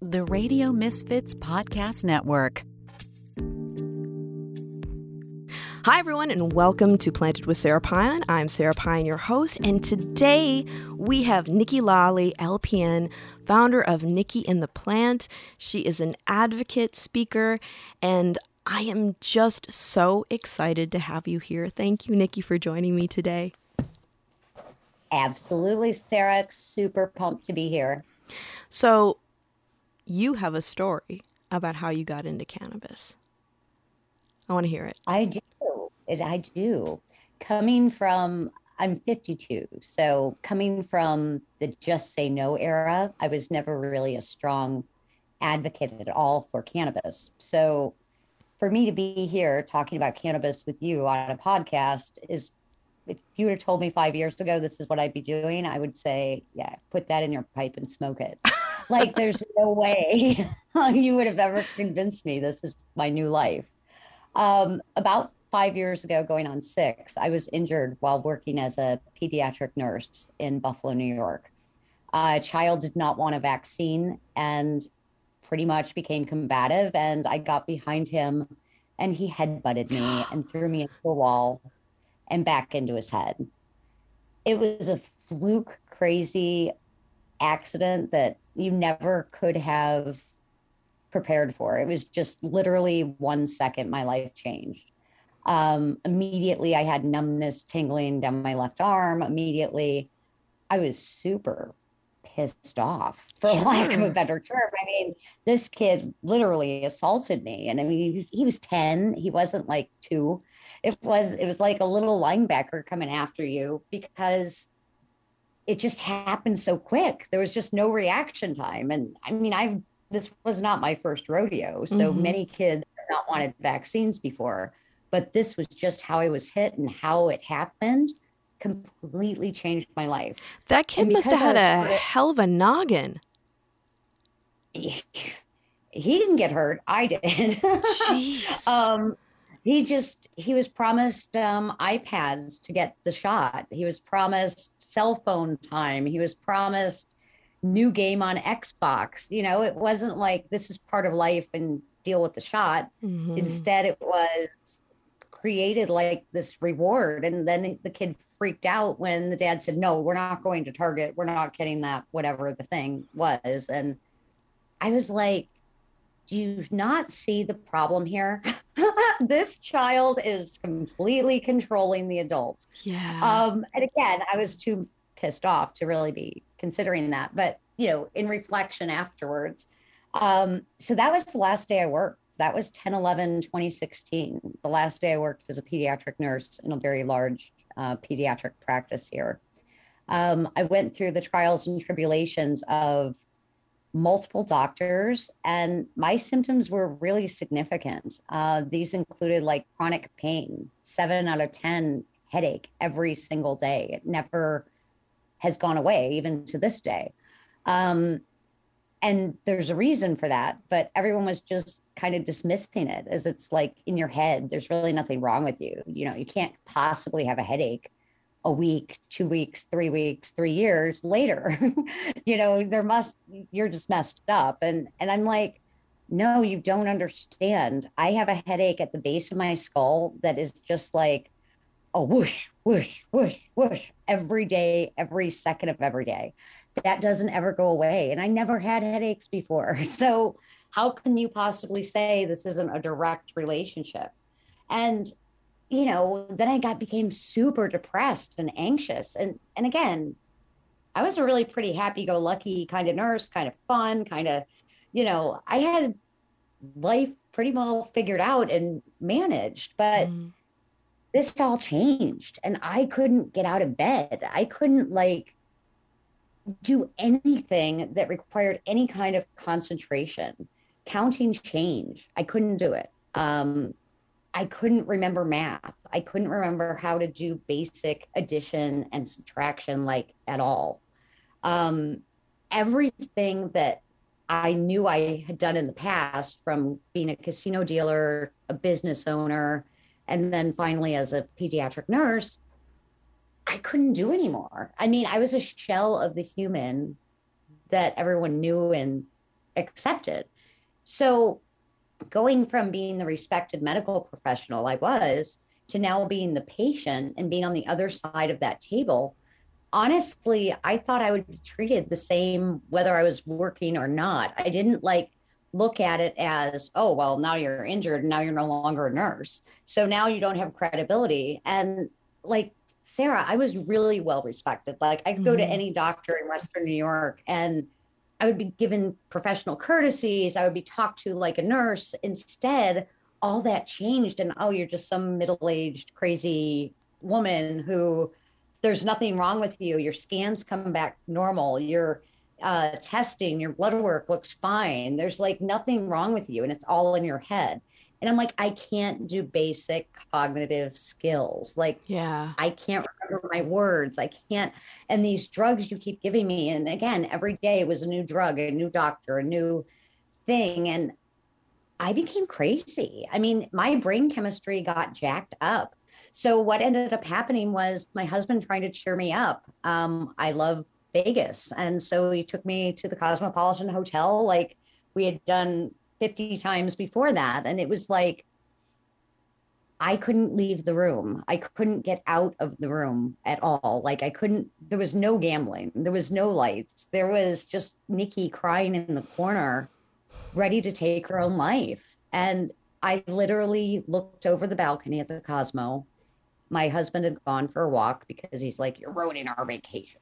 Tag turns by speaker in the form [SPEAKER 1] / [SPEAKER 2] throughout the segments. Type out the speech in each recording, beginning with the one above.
[SPEAKER 1] The Radio Misfits Podcast Network.
[SPEAKER 2] Hi, everyone, and welcome to Planted with Sara Pine. I'm Sara Pine, your host, and today we have Nikki Lawley, LPN, founder of Nikki and the Plant. She is an advocate, speaker, and I am just so excited to have you here. Thank you, Nikki, for joining me today.
[SPEAKER 3] Absolutely, Sara. Super pumped to be here.
[SPEAKER 2] So, you have a story about how you got into cannabis. I want to hear it.
[SPEAKER 3] I do. I do. Coming from, I'm 52. So, coming from the just say no era, I was never really a strong advocate at all for cannabis. So, for me to be here talking about cannabis with you on a podcast is if you would have told me five years ago this is what I'd be doing, I would say, yeah, put that in your pipe and smoke it. like there's no way you would have ever convinced me this is my new life. Um, about five years ago, going on six, I was injured while working as a pediatric nurse in Buffalo, New York. A child did not want a vaccine and pretty much became combative, and I got behind him and he headbutted me and threw me into a wall and back into his head. It was a fluke, crazy accident that you never could have prepared for. It was just literally one second my life changed. Um, immediately, I had numbness tingling down my left arm. Immediately, I was super pissed off, for sure. lack of a better term. I mean, this kid literally assaulted me, and I mean, he was ten. He wasn't like two. It was it was like a little linebacker coming after you because it just happened so quick. There was just no reaction time, and I mean, I this was not my first rodeo, so mm-hmm. many kids have not wanted vaccines before, but this was just how I was hit and how it happened completely changed my life.
[SPEAKER 2] That kid must have had a hell of a noggin.
[SPEAKER 3] He, he didn't get hurt. I did. um, he just he was promised um, iPads to get the shot. He was promised cell phone time. He was promised new game on Xbox. You know, it wasn't like this is part of life and deal with the shot. Mm-hmm. Instead, it was created like this reward. And then the kid freaked out when the dad said, No, we're not going to Target. We're not getting that, whatever the thing was. And I was like, Do you not see the problem here? this child is completely controlling the adult.
[SPEAKER 2] Yeah.
[SPEAKER 3] Um, and again, I was too pissed off to really be considering that. But, you know, in reflection afterwards, um, so that was the last day I worked that was 10 11 2016 the last day i worked as a pediatric nurse in a very large uh, pediatric practice here um, i went through the trials and tribulations of multiple doctors and my symptoms were really significant. Uh, these included like chronic pain seven out of ten headache every single day. It never has gone away even to this day. Um, and there's a reason for that but everyone was just kind of dismissing it as it's like in your head there's really nothing wrong with you. You know you can't possibly have a headache a week two weeks three weeks three years later you know there must you're just messed up and and i'm like no you don't understand i have a headache at the base of my skull that is just like a whoosh whoosh whoosh whoosh every day every second of every day that doesn't ever go away. And I never had headaches before. So, how can you possibly say this isn't a direct relationship? And, you know, then I got became super depressed and anxious. And, and again, I was a really pretty happy go lucky kind of nurse, kind of fun, kind of, you know, I had life pretty well figured out and managed. But, mm. This all changed, and I couldn't get out of bed. I couldn't like do anything that required any kind of concentration. Counting change, I couldn't do it. Um, I couldn't remember math. I couldn't remember how to do basic addition and subtraction like at all. Um, everything that I knew I had done in the past from being a casino dealer, a business owner, and then finally as a pediatric nurse, I couldn't do anymore. I mean, I was a shell of the human that everyone knew and accepted. So going from being the respected medical professional I was to now being the patient and being on the other side of that table, honestly, I thought I would be treated the same whether I was working or not. I didn't like look at it as, oh, well, now you're injured and now you're no longer a nurse. So now you don't have credibility. And like Sara, I was really well respected. Like I could go mm-hmm. to any doctor in Western New York and I would be given professional courtesies. I would be talked to like a nurse. Instead, all that changed. And oh, you're just some middle aged, crazy woman who there's nothing wrong with you. Your scans come back normal. Your uh, testing, your blood work looks fine. There's like nothing wrong with you. And it's all in your head. And I'm like, I can't do basic cognitive skills. Like,
[SPEAKER 2] yeah,
[SPEAKER 3] I can't remember my words. I can't. And these drugs you keep giving me. And again, every day was a new drug, a new doctor, a new thing. And I became crazy. I mean, my brain chemistry got jacked up. So what ended up happening was my husband trying to cheer me up. Um, I love Vegas. And so he took me to the Cosmopolitan Hotel. Like we had done 50 times before that. And it was like, I couldn't leave the room. I couldn't get out of the room at all. Like I couldn't, there was no gambling. There was no lights. There was just Nikki crying in the corner, ready to take her own life. And I literally looked over the balcony at the Cosmo. My husband had gone for a walk because he's like, You're ruining our vacation.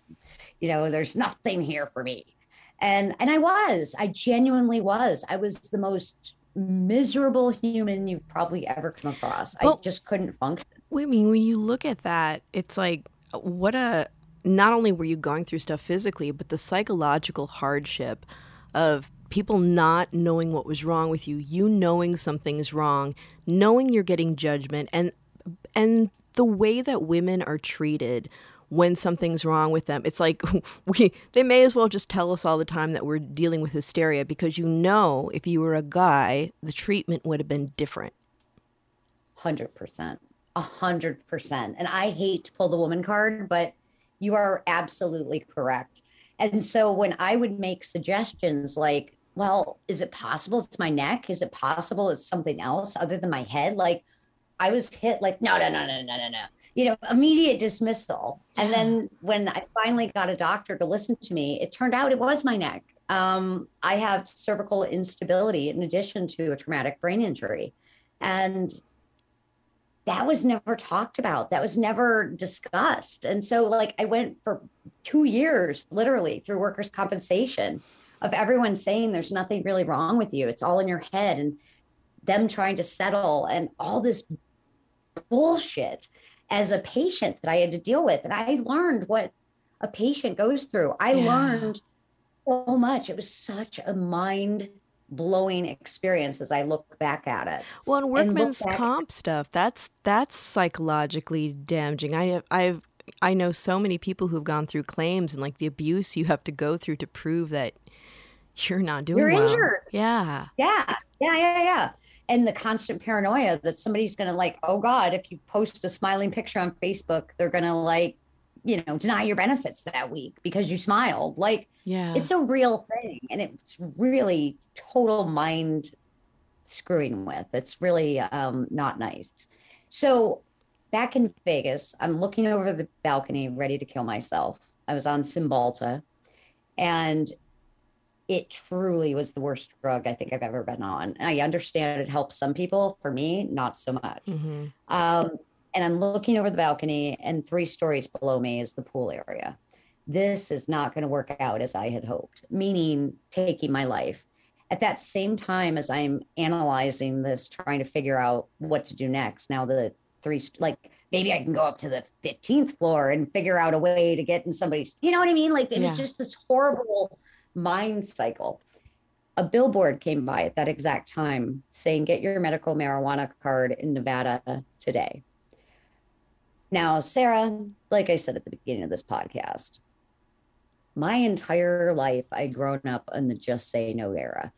[SPEAKER 3] You know, there's nothing here for me and and i was i genuinely was. I was the most miserable human you've probably ever come across. I just couldn't function.
[SPEAKER 2] I mean? When you look at that it's like what a not only were you going through stuff physically but the psychological hardship of people not knowing what was wrong with you you knowing something's wrong knowing you're getting judgment and and the way that women are treated when something's wrong with them. It's like we they may as well just tell us all the time that we're dealing with hysteria because you know if you were a guy, the treatment would have been different.
[SPEAKER 3] 100%. A 100%. And I hate to pull the woman card, but you are absolutely correct. And so when I would make suggestions like, well, is it possible it's my neck? Is it possible it's something else other than my head? Like I was hit like, no, no, no, no, no, no, no you know, immediate dismissal. And then when I finally got a doctor to listen to me, it turned out it was my neck. Um, I have cervical instability in addition to a traumatic brain injury. And that was never talked about. That was never discussed. And so, like, I went for two years, literally, through workers' compensation of everyone saying there's nothing really wrong with you. It's all in your head and them trying to settle and all this bullshit as a patient that I had to deal with. And I learned what a patient goes through. I yeah. learned so much. It was such a mind blowing experience as I look back at it.
[SPEAKER 2] Well, and workman's and comp stuff, that's that's psychologically damaging. I have I've I know so many people who've gone through claims and like the abuse you have to go through to prove that you're not doing
[SPEAKER 3] you're
[SPEAKER 2] well.
[SPEAKER 3] injured.
[SPEAKER 2] Yeah.
[SPEAKER 3] Yeah. Yeah, yeah, yeah and the constant paranoia that somebody's going to like oh god if you post a smiling picture on facebook they're going to like you know deny your benefits that week because you smiled. Like
[SPEAKER 2] yeah.
[SPEAKER 3] it's a real thing and it's really total mind screwing with. It's really um, not nice. So back in vegas i'm looking over the balcony ready to kill myself. I was on cymbalta and it truly was the worst drug I think I've ever been on. I understand it helps some people. For me, not so much. Mm-hmm. Um, and I'm looking over the balcony, and three stories below me is the pool area. This is not going to work out as I had hoped, meaning taking my life. At that same time as I'm analyzing this, trying to figure out what to do next, now the three, like maybe I can go up to the 15th floor and figure out a way to get in somebody's, you know what I mean? Like, it yeah. was just this horrible mind cycle. A billboard came by at that exact time saying, Get your medical marijuana card in Nevada today. Now, Sara, like I said at the beginning of this podcast, my entire life I'd grown up in the just say no era.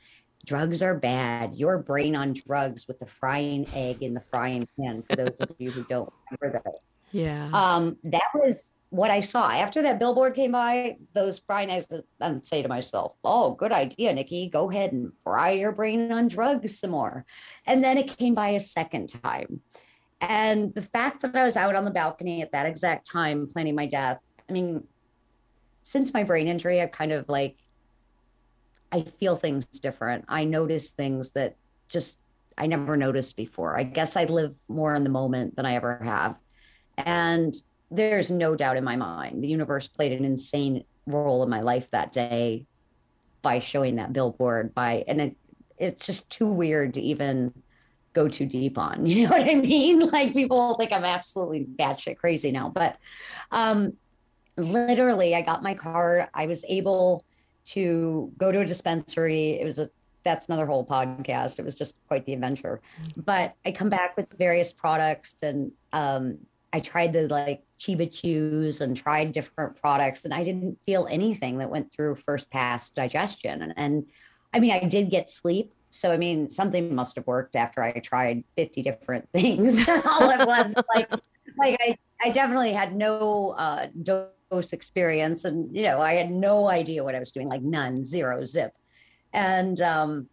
[SPEAKER 3] Drugs are bad. Your brain on drugs with the frying egg in the frying pan, for those of you who don't remember those.
[SPEAKER 2] Yeah.
[SPEAKER 3] Um, that was what I saw after that billboard came by, those Brian eggs, I'm say to myself, oh, good idea, Nikki. Go ahead and fry your brain on drugs some more. And then it came by a second time. And the fact that I was out on the balcony at that exact time planning my death, I mean, since my brain injury, I've kind of like, I feel things different. I notice things that just I never noticed before. I guess I live more in the moment than I ever have. And there's no doubt in my mind the universe played an insane role in my life that day by showing that billboard by and it, it's just too weird to even go too deep on you know what i mean? Like people think i'm absolutely batshit crazy now but um literally i got my car. I was able to go to a dispensary. It was a that's another whole podcast. It was just quite the adventure. But i come back with various products and um I tried the like Chiba Chews and tried different products, and I didn't feel anything that went through first pass digestion. And, and I mean, I did get sleep. So, I mean, something must have worked after I tried 50 different things all at once. like, like I, I definitely had no uh, dose experience, and you know, I had no idea what I was doing, like none, zero, zip. And um,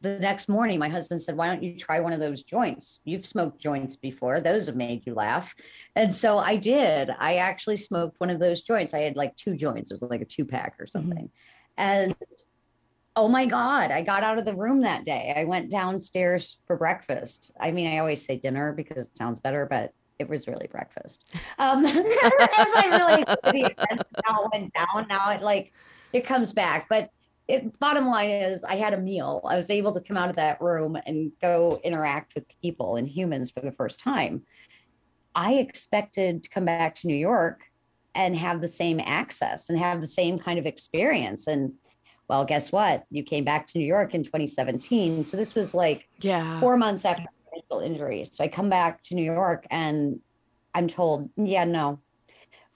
[SPEAKER 3] the next morning, my husband said, Why don't you try one of those joints? You've smoked joints before, those have made you laugh. And so I did. I actually smoked one of those joints. I had like two joints, it was like a two pack or mm-hmm. something. Mm-hmm. And oh my God, I got out of the room that day. I went downstairs for breakfast. I mean, I always say dinner because it sounds better, but it was really breakfast. Um, as I really the events now went down, now it like it comes back. But it, bottom line is I had a meal. I was able to come out of that room and go interact with people and humans for the first time. I expected to come back to New York and have the same access and have the same kind of experience. And well, guess what? You came back to New York in 2017. So this was like
[SPEAKER 2] yeah.
[SPEAKER 3] four months after initial injury. So I come back to New York and I'm told, yeah, no,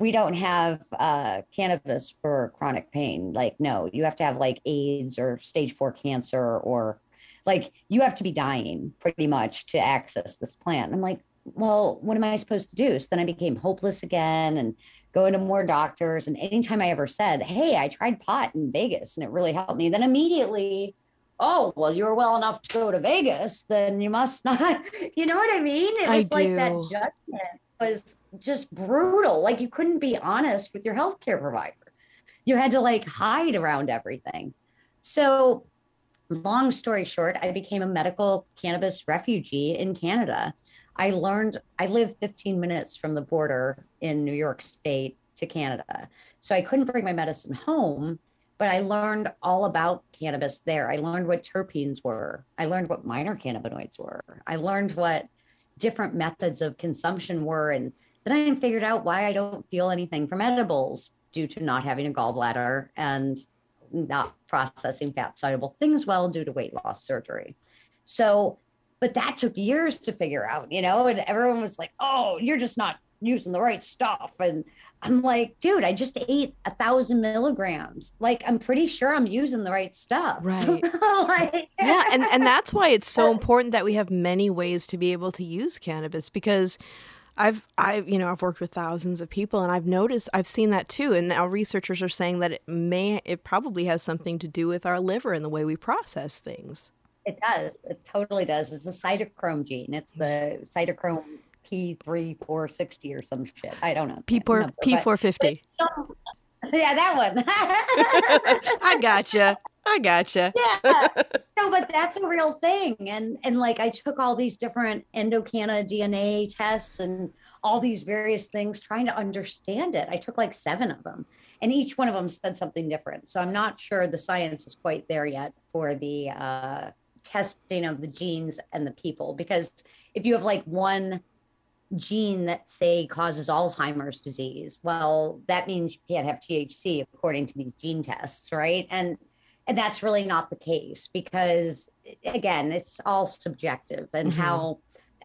[SPEAKER 3] we don't have uh, cannabis for chronic pain. Like, no, you have to have like AIDS or stage four cancer, or like you have to be dying pretty much to access this plant. I'm like, well, what am I supposed to do? So then I became hopeless again and going to more doctors. And anytime I ever said, hey, I tried pot in Vegas and it really helped me, then immediately, oh, well, you were well enough to go to Vegas, then you must not, you know what I mean? It was
[SPEAKER 2] I
[SPEAKER 3] like
[SPEAKER 2] do.
[SPEAKER 3] that judgment was just brutal. Like you couldn't be honest with your healthcare provider. You had to like hide around everything. So, long story short, I became a medical cannabis refugee in Canada. I learned I live 15 minutes from the border in New York State to Canada. So I couldn't bring my medicine home, but I learned all about cannabis there. I learned what terpenes were. I learned what minor cannabinoids were. I learned what different methods of consumption were. And then I figured out why I don't feel anything from edibles due to not having a gallbladder and not processing fat soluble things well due to weight loss surgery. So, but that took years to figure out, you know, and everyone was like, oh, you're just not using the right stuff. And I'm like, dude, I just ate a thousand milligrams. Like, I'm pretty sure I'm using the right stuff.
[SPEAKER 2] Right.
[SPEAKER 3] like,
[SPEAKER 2] yeah. And, and that's why it's so important that we have many ways to be able to use cannabis because I've I you know I've worked with thousands of people and I've noticed I've seen that too and now researchers are saying that it may it probably has something to do with our liver and the way we process things.
[SPEAKER 3] It does. It totally does. It's the cytochrome gene. It's the cytochrome P three four sixty or some shit. I don't know.
[SPEAKER 2] P four P four fifty.
[SPEAKER 3] Yeah, that one.
[SPEAKER 2] I gotcha. I gotcha.
[SPEAKER 3] yeah. No, but that's a real thing. And and like I took all these different Endocanna DNA tests and all these various things trying to understand it. I took like seven of them. And each one of them said something different. So I'm not sure the science is quite there yet for the uh, testing of the genes and the people. Because if you have like one gene that say causes Alzheimer's disease. Well, that means you can't have THC according to these gene tests, right? And and that's really not the case because again, it's all subjective and mm-hmm. how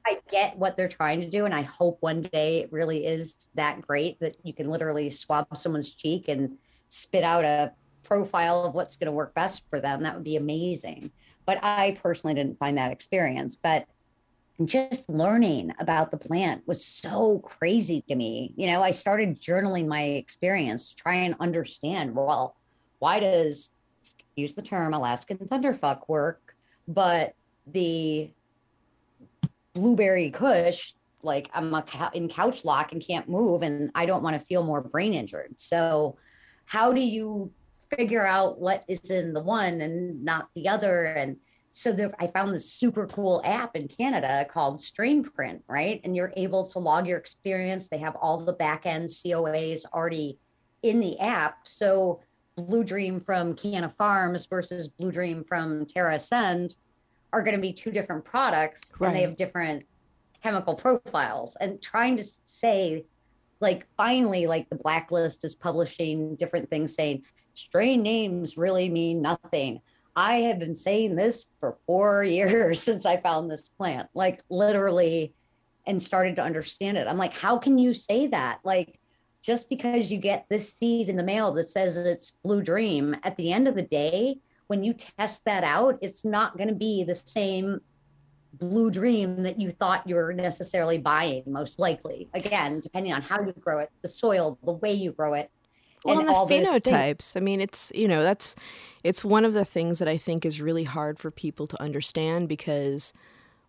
[SPEAKER 3] I get what they're trying to do and I hope one day it really is that great that you can literally swab someone's cheek and spit out a profile of what's going to work best for them. That would be amazing. But I personally didn't find that experience, but just learning about the plant was so crazy to me. You know, I started journaling my experience to try and understand well, why does use the term Alaskan thunderfuck work, but the blueberry kush like i'm a, in couch lock and can't move and i don't want to feel more brain injured so how do you figure out what is in the one and not the other and so the, i found this super cool app in canada called Strainprint right? And you're able to log your experience. They have all the back end coas already in the app. So blue dream from CannaFarms versus blue dream from TerrAscend are going to be two different products right. and they have different chemical profiles. And trying to say like finally like the blacklist is publishing different things saying strain names really mean nothing i have been saying this for four years since i found this plant like literally and started to understand it i'm like how can you say that like just because you get this seed in the mail that says it's blue dream at the end of the day when you test that out it's not going to be the same blue dream that you thought you were necessarily buying, most likely. Again, depending on how you grow it, the soil, the way you grow it.
[SPEAKER 2] Well, and, and the phenotypes. I mean, it's you know that's it's one of the things that I think is really hard for people to understand because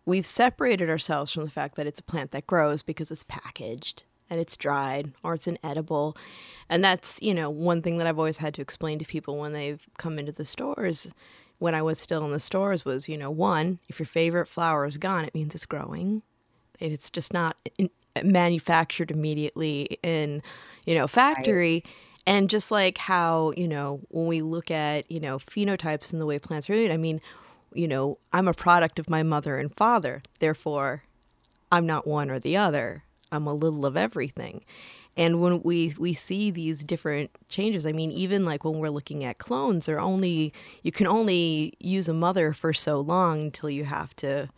[SPEAKER 2] we've separated ourselves from the fact that it's a plant that grows because it's packaged and it's dried or it's inedible. And that's, you know, one thing that I've always had to explain to people when they've come into the stores when I was still in the stores was, you know, one, if your favorite flower is gone, it means it's growing. It's just not in, manufactured immediately in, you know, factory. Right. And just like how, you know, when we look at, you know, phenotypes and the way plants are I mean, you know, I'm a product of my mother and father. Therefore, I'm not one or the other. I'm a little of everything. And when we we see these different changes, I mean, even like when we're looking at clones, they're only you can only use a mother for so long until you have to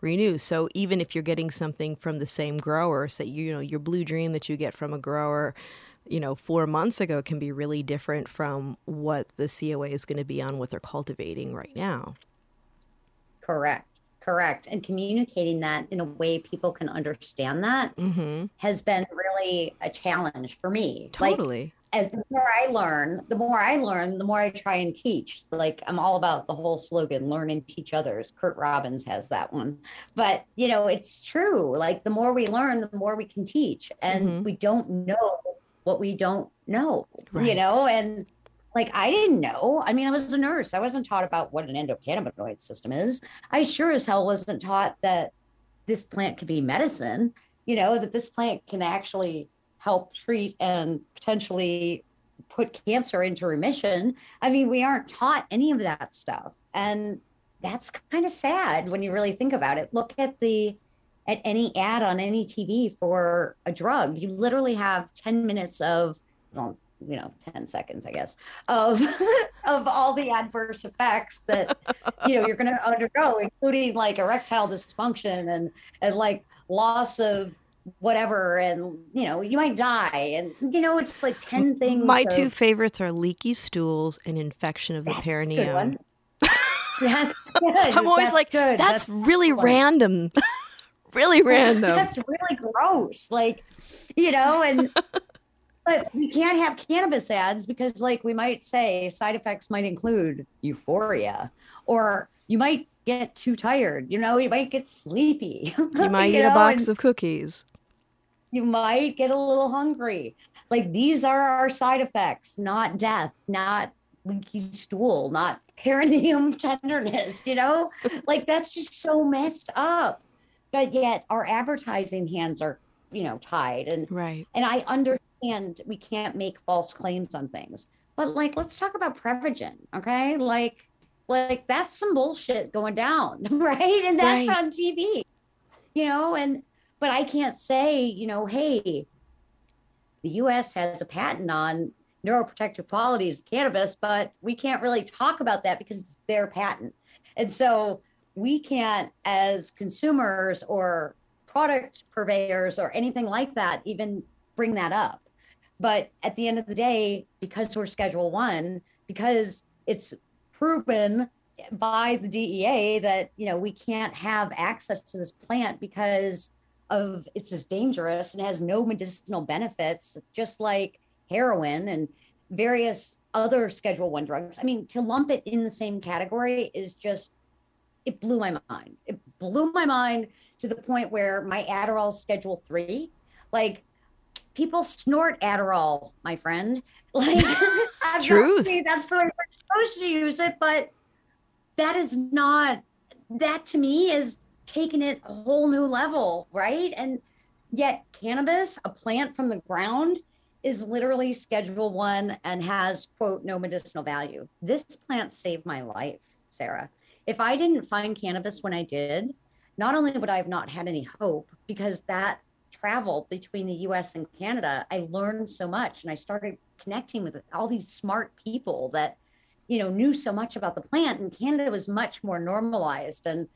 [SPEAKER 2] renew. So even if you're getting something from the same grower, say you know your blue dream that you get from a grower, you know, four months ago can be really different from what the COA is going to be on what they're cultivating right now.
[SPEAKER 3] Correct. Correct. And communicating that in a way people can understand that mm-hmm. has been really a challenge for me.
[SPEAKER 2] Totally.
[SPEAKER 3] Like, as the more I learn, the more I learn, the more I try and teach. Like I'm all about the whole slogan, learn and teach others. Kurt Robbins has that one. But, you know, it's true. Like the more we learn, the more we can teach. And mm-hmm. we don't know what we don't know, right. you know, and like I didn't know. I mean, I was a nurse. I wasn't taught about what an endocannabinoid system is. I sure as hell wasn't taught that this plant could be medicine, you know, that this plant can actually help treat and potentially put cancer into remission. I mean, we aren't taught any of that stuff. And that's kind of sad when you really think about it. Look at the at any ad on any TV for a drug. You literally have 10 minutes of well, you know 10 seconds i guess of of all the adverse effects that you know you're going to undergo including like erectile dysfunction and and like loss of whatever and you know you might die. And you know it's like 10 things
[SPEAKER 2] my of, two favorites are leaky stools and infection of the perineum. that's i'm always that's like good. that's, that's really random really random
[SPEAKER 3] that's really gross like you know and but we can't have cannabis ads because, like, we might say side effects might include euphoria, or you might get too tired. You know, you might get sleepy.
[SPEAKER 2] You might you eat know? a box of cookies.
[SPEAKER 3] You might get a little hungry. Like, these are our side effects, not death, not leaky stool, not perineum tenderness, you know? like, that's just so messed up. But yet, our advertising hands are you know tied and
[SPEAKER 2] right
[SPEAKER 3] and i understand we can't make false claims on things. But like, let's talk about Prevagen, okay? Like, like that's some bullshit going down, right? And that's right. on TV, you know. And but I can't say, you know, hey, the U.S. has a patent on neuroprotective qualities of cannabis, but we can't really talk about that because it's their patent, and so we can't, as consumers or product purveyors or anything like that, even bring that up. But at the end of the day, because we're Schedule One, because it's proven by the DEA that you know we can't have access to this plant because of it's as dangerous and has no medicinal benefits, just like heroin and various other Schedule One drugs. I mean, to lump it in the same category is just it blew my mind. It blew my mind to the point where my Adderall Schedule Three, like people snort Adderall, my friend. Like
[SPEAKER 2] truth.
[SPEAKER 3] That's the way we're supposed to use it, but that is not that to me is taking it a whole new level, right? And yet cannabis, a plant from the ground, is literally schedule one and has quote no medicinal value. This plant saved my life, Sara. If I didn't find cannabis when I did, not only would I have not had any hope because that travel between the US and Canada, I learned so much and I started connecting with all these smart people that you know knew so much about the plant and Canada was much more normalized and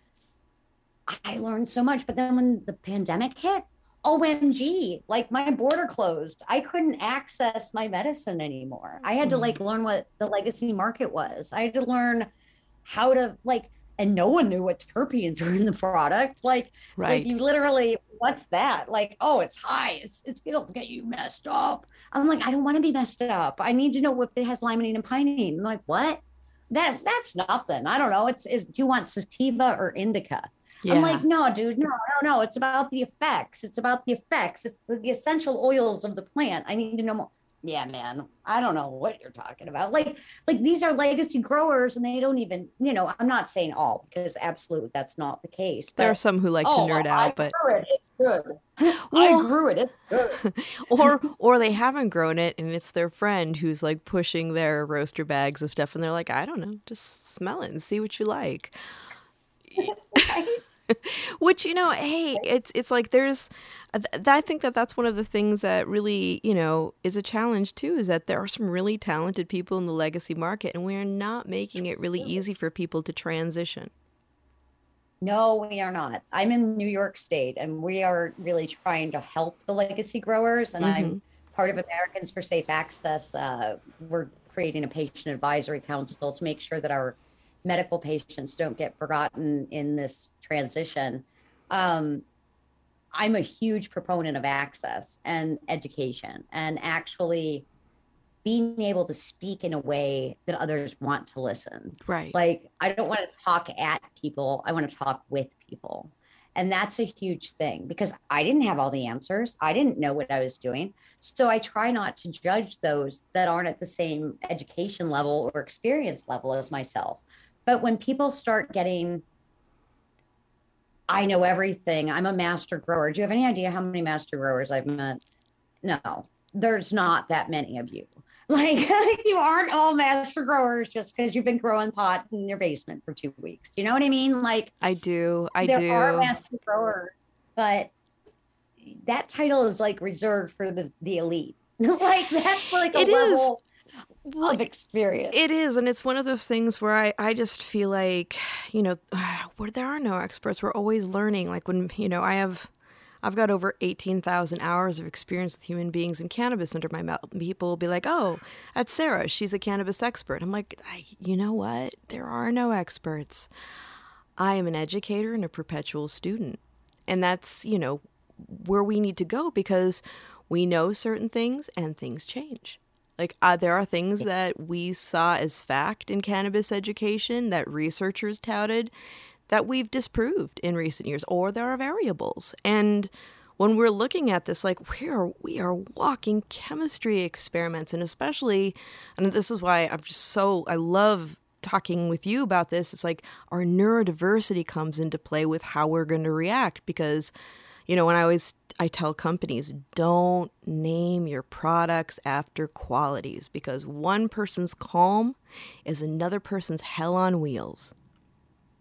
[SPEAKER 3] I learned so much. But then when the pandemic hit OMG like my border closed. I couldn't access my medicine anymore. I had to mm-hmm. like learn what the legacy market was. I had to learn how to like and no one knew what terpenes were in the product. Like, right. like you literally, what's that? Like, oh, it's high. It's it's gonna get you messed up. I'm like, I don't want to be messed up. I need to know if it has limonene and pinene. I'm like, what? That that's nothing. I don't know. It's is do you want sativa or indica? Yeah. I'm like, no, dude, no, no, no. It's about the effects. It's about the effects. It's the essential oils of the plant. I need to know more yeah man. I don't know what you're talking about. Like like these are legacy growers and they don't even you know i'm not saying all because absolutely that's not the case
[SPEAKER 2] but, there are some who like oh, to nerd out
[SPEAKER 3] I
[SPEAKER 2] but
[SPEAKER 3] grew it. it's good. Well, i grew it. It's good.
[SPEAKER 2] or or they haven't grown it and it's their friend who's like pushing their roaster bags of stuff and they're like i don't know. Just smell it and see what you like Which you know, hey, it's it's like there's, I think that that's one of the things that really you know is a challenge too. Is that there are some really talented people in the legacy market, and we are not making it really easy for people to transition.
[SPEAKER 3] No, we are not. I'm in New York State, and we are really trying to help the legacy growers. And mm-hmm. I'm part of Americans for Safe Access. Uh, we're creating a patient advisory council to make sure that our medical patients don't get forgotten in this transition. Um, I'm a huge proponent of access and education and actually being able to speak in a way that others want to listen.
[SPEAKER 2] Right.
[SPEAKER 3] Like, I don't want to talk at people, I want to talk with people. And that's a huge thing because I didn't have all the answers. I didn't know what I was doing. So I try not to judge those that aren't at the same education level or experience level as myself. But when people start getting, I know everything, I'm a master grower. Do you have any idea how many master growers I've met? No, there's not that many of you. Like you aren't all master growers just because you've been growing pot in your basement for two weeks. Do you know what I mean? Like
[SPEAKER 2] I do. I
[SPEAKER 3] there
[SPEAKER 2] do.
[SPEAKER 3] There are master growers, but that title is like reserved for the the elite. like that's like a
[SPEAKER 2] it
[SPEAKER 3] level.
[SPEAKER 2] Is
[SPEAKER 3] well, of experience.
[SPEAKER 2] It is, and it's one of those things where I, I just feel like, you know, where there are no experts, we're always learning. Like when, you know, I have, I've got over 18,000 hours of experience with human beings and cannabis under my belt. People will be like, oh, that's Sara. She's a cannabis expert. I'm like, you know what? There are no experts. I am an educator and a perpetual student. And that's, you know, where we need to go because we know certain things and things change. Like, uh, there are things that we saw as fact in cannabis education that researchers touted that we've disproved in recent years, or there are variables. And when we're looking at this, like we are we are walking chemistry experiments, and especially, and this is why I'm just so I love talking with you about this. It's like our neurodiversity comes into play with how we're going to react because, you know, when I always I tell companies don't name your products after qualities because one person's calm is another person's hell on wheels.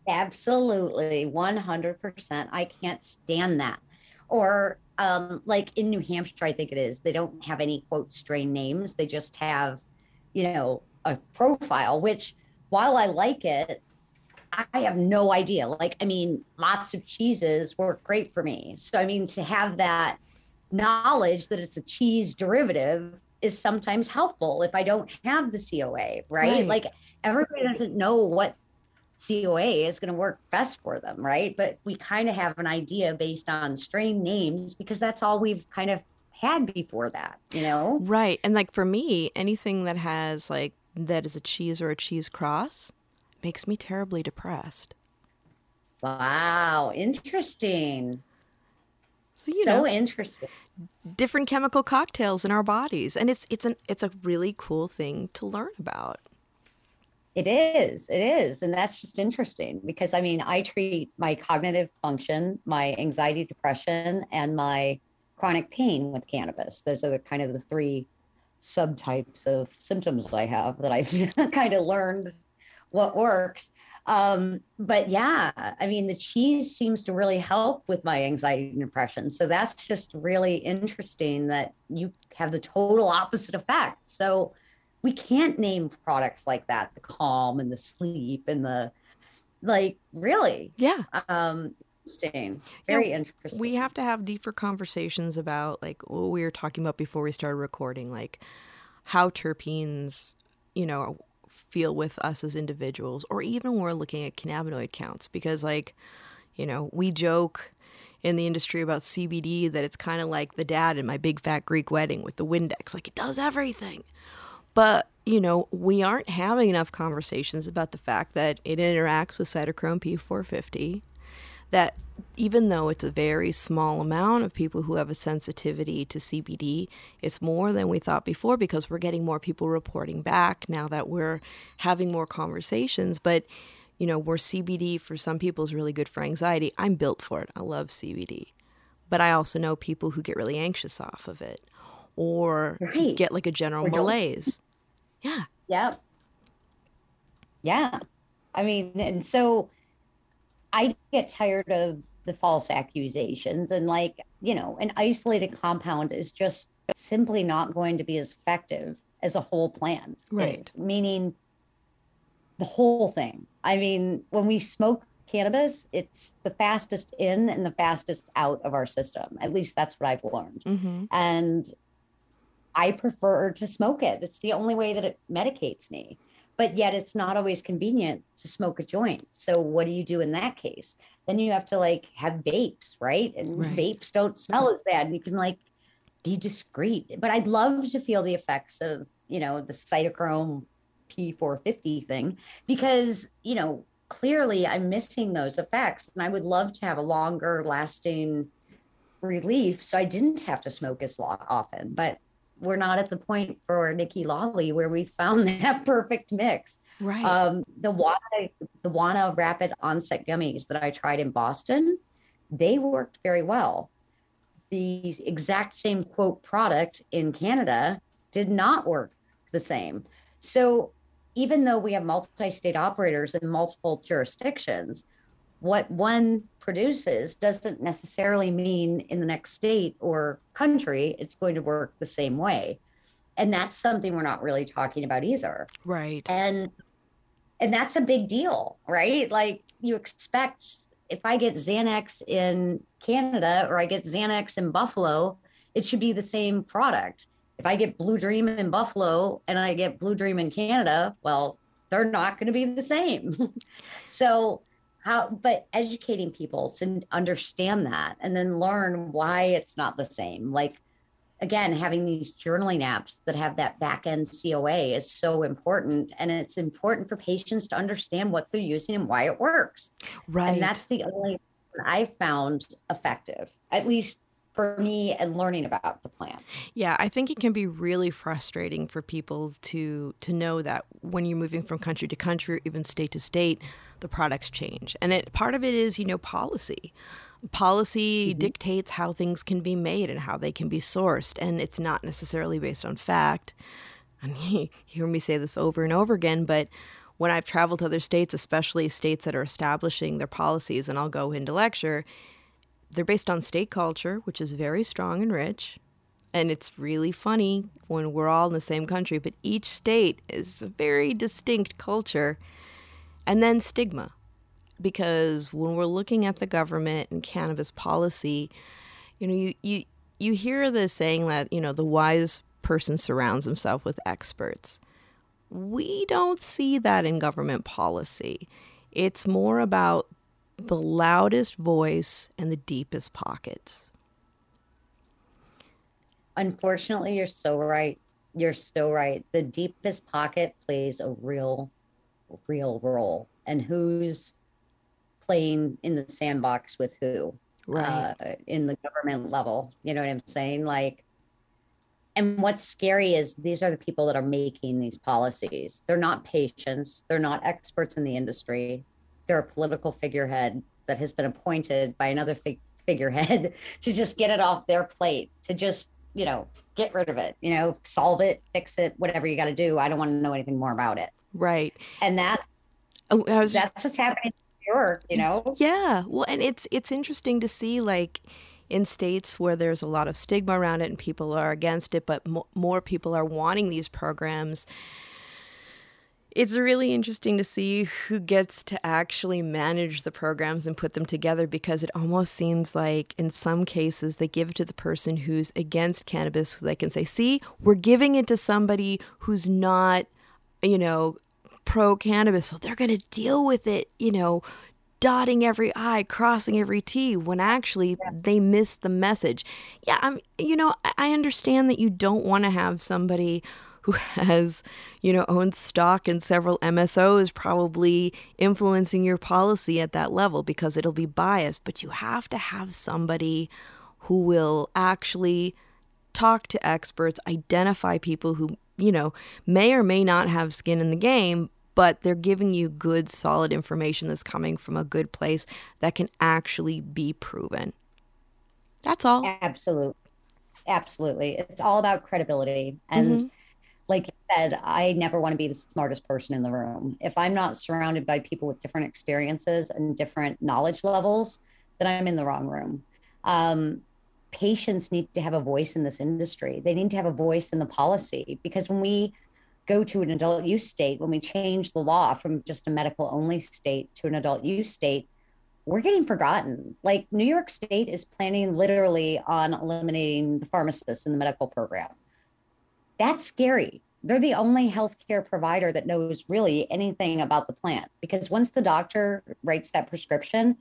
[SPEAKER 3] Absolutely, 100%. I can't stand that. Or um, like in New Hampshire, I think it is, they don't have any quote strain names. They just have, you know, a profile, which while I like it, I have no idea. Like, I mean, lots of cheeses work great for me. So, I mean, to have that knowledge that it's a cheese derivative is sometimes helpful if I don't have the COA, right? right. Like, everybody doesn't know what COA is going to work best for them, right? But we kind of have an idea based on strain names because that's all we've kind of had before that, you know?
[SPEAKER 2] Right. And like for me, anything that has like that is a cheese or a cheese cross makes me terribly depressed.
[SPEAKER 3] Wow, interesting.
[SPEAKER 2] So, you
[SPEAKER 3] so
[SPEAKER 2] know,
[SPEAKER 3] interesting.
[SPEAKER 2] different chemical cocktails in our bodies, and it's it's an it's a really cool thing to learn about.
[SPEAKER 3] It is. It is. And that's just interesting because I mean, I treat my cognitive function, my anxiety, depression, and my chronic pain with cannabis. Those are the kind of the three subtypes of symptoms I have that I've kind of learned what works. Um, but yeah, I mean, the cheese seems to really help with my anxiety and depression. So that's just really interesting that you have the total opposite effect. So we can't name products like that the calm and the sleep and the like, really.
[SPEAKER 2] Yeah.
[SPEAKER 3] Um, interesting. Very
[SPEAKER 2] Yeah,
[SPEAKER 3] interesting.
[SPEAKER 2] We have to have deeper conversations about like what we were talking about before we started recording, like how terpenes, you know, feel with us as individuals, or even when we're looking at cannabinoid counts, because like, you know, we joke in the industry about CBD that it's kind of like the dad in my big fat Greek wedding with the Windex, like it does everything. But, you know, we aren't having enough conversations about the fact that it interacts with cytochrome P450, that even though it's a very small amount of people who have a sensitivity to CBD, it's more than we thought before because we're getting more people reporting back now that we're having more conversations. But, you know, where CBD for some people is really good for anxiety, I'm built for it. I love CBD. But I also know people who get really anxious off of it or
[SPEAKER 3] Right.
[SPEAKER 2] get like a general
[SPEAKER 3] Or don't.
[SPEAKER 2] malaise. Yeah.
[SPEAKER 3] Yeah. Yeah. I mean, and so I get tired of the false accusations and like, you know, an isolated compound is just simply not going to be as effective as a whole plant.
[SPEAKER 2] Right.
[SPEAKER 3] is, meaning the whole thing. I mean, when we smoke cannabis, it's the fastest in and the fastest out of our system. At least that's what I've learned
[SPEAKER 2] Mm-hmm.
[SPEAKER 3] and I prefer to smoke it. It's the only way that it medicates me. But yet it's not always convenient to smoke a joint. So what do you do in that case? Then you have to like have vapes, right? And
[SPEAKER 2] Right.
[SPEAKER 3] vapes don't smell as bad. You can like be discreet. But I'd love to feel the effects of, you know, the cytochrome P450 thing because, you know, clearly I'm missing those effects. And I would love to have a longer lasting relief so I didn't have to smoke as often. But we're not at the point for Nikki Lawley where we found that perfect mix.
[SPEAKER 2] Right.
[SPEAKER 3] Um, the Wana, the Wana rapid onset gummies that I tried in Boston, they worked very well. The exact same quote product in Canada did not work the same. So even though we have multi-state operators in multiple jurisdictions, what one produces doesn't necessarily mean in the next state or country it's going to work the same way. And that's something we're not really talking about either
[SPEAKER 2] right.
[SPEAKER 3] and and that's a big deal right like you expect if i get xanax in canada or i get xanax in buffalo it should be the same product if i get blue dream in buffalo and i get blue dream in canada well they're not going to be the same so how but educating people to understand that and then learn why it's not the same like again, having these journaling apps that have that back end COA is so important. And it's important for patients to understand what they're using and why it works.
[SPEAKER 2] Right.
[SPEAKER 3] And that's the only I found effective, at least for me and learning about the plan.
[SPEAKER 2] Yeah, I think it can be really frustrating for people to to know that when you're moving from country to country or even state to state, the products change. And it part of it is, you know, policy. Policy mm-hmm. dictates how things can be made and how they can be sourced, and it's not necessarily based on fact. And you hear me say this over and over again, but when I've traveled to other states, especially states that are establishing their policies, and I'll go into lecture, they're based on state culture, which is very strong and rich. And it's really funny when we're all in the same country, but each state is a very distinct culture. And then stigma, because when we're looking at the government and cannabis policy, you know, you, you, you hear the saying that, you know, the wise person surrounds himself with experts. We don't see that in government policy. It's more about the loudest voice and the deepest pockets.
[SPEAKER 3] Unfortunately, you're so right. You're so right. The deepest pocket plays a real, real role. And who's playing in the sandbox with who?
[SPEAKER 2] Right.
[SPEAKER 3] Uh, in the government level. You know what I'm saying? Like, and what's scary is these are the people that are making these policies. They're not patients, they're not experts in the industry. They're a political figurehead that has been appointed by another fig- figurehead to just get it off their plate, to just, you know, get rid of it, you know, solve it, fix it, whatever you got to do. I don't want to know anything more about it.
[SPEAKER 2] Right.
[SPEAKER 3] And that
[SPEAKER 2] Oh, I was just-
[SPEAKER 3] that's what's happening in New York, you know?
[SPEAKER 2] Yeah. Well, and it's it's interesting to see like in states where there's a lot of stigma around it and people are against it, but mo- more people are wanting these programs. It's really interesting to see who gets to actually manage the programs and put them together because it almost seems like in some cases they give it to the person who's against cannabis so they can say, "See, we're giving it to somebody who's not, you know, pro cannabis, so they're going to deal with it, you know, dotting every I, crossing every T, when actually they miss the message. Yeah, I'm, you know, I- I understand that you don't want to have somebody who has, you know, owns stock in several MSOs probably influencing your policy at that level because it'll be biased, but you have to have somebody who will actually talk to experts, identify people who, you know, may or may not have skin in the game, but they're giving you good, solid information that's coming from a good place that can actually be proven. That's all.
[SPEAKER 3] Absolutely. Absolutely. It's all about credibility. And like you said, I never want to be the smartest person in the room. If I'm not surrounded by people with different experiences and different knowledge levels, then I'm in the wrong room. Um, patients need to have a voice in this industry. They need to have a voice in the policy because when we go to an adult use state, when we change the law from just a medical only state to an adult use state, we're getting forgotten. Like New York State is planning literally on eliminating the pharmacists in the medical program. That's scary. They're the only healthcare provider that knows really anything about the plant because once the doctor writes that prescription,